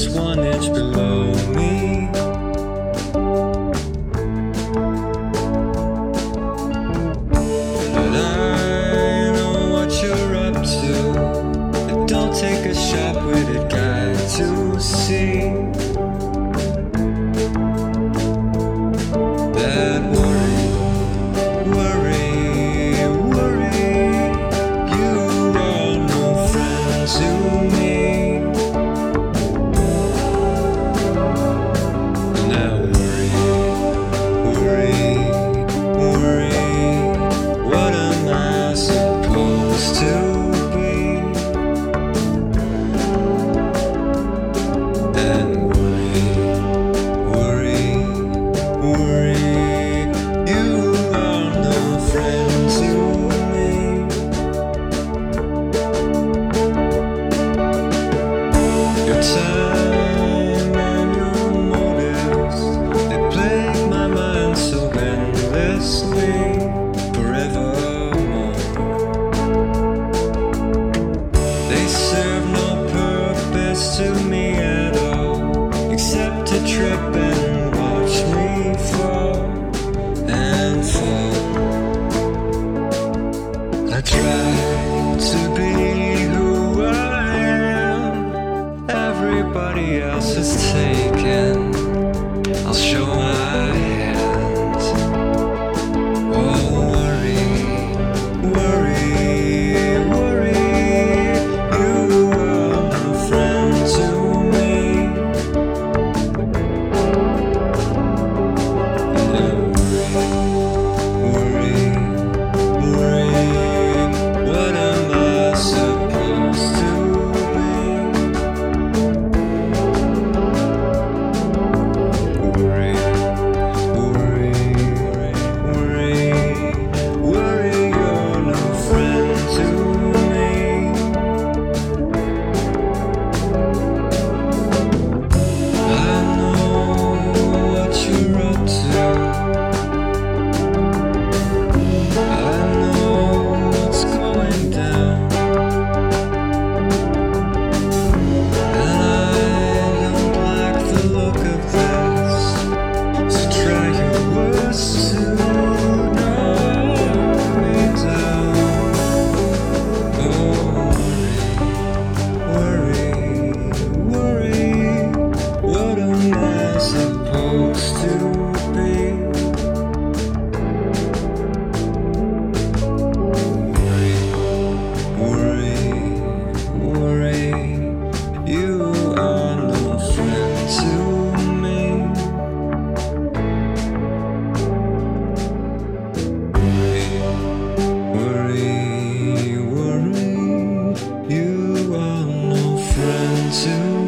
This one. Friend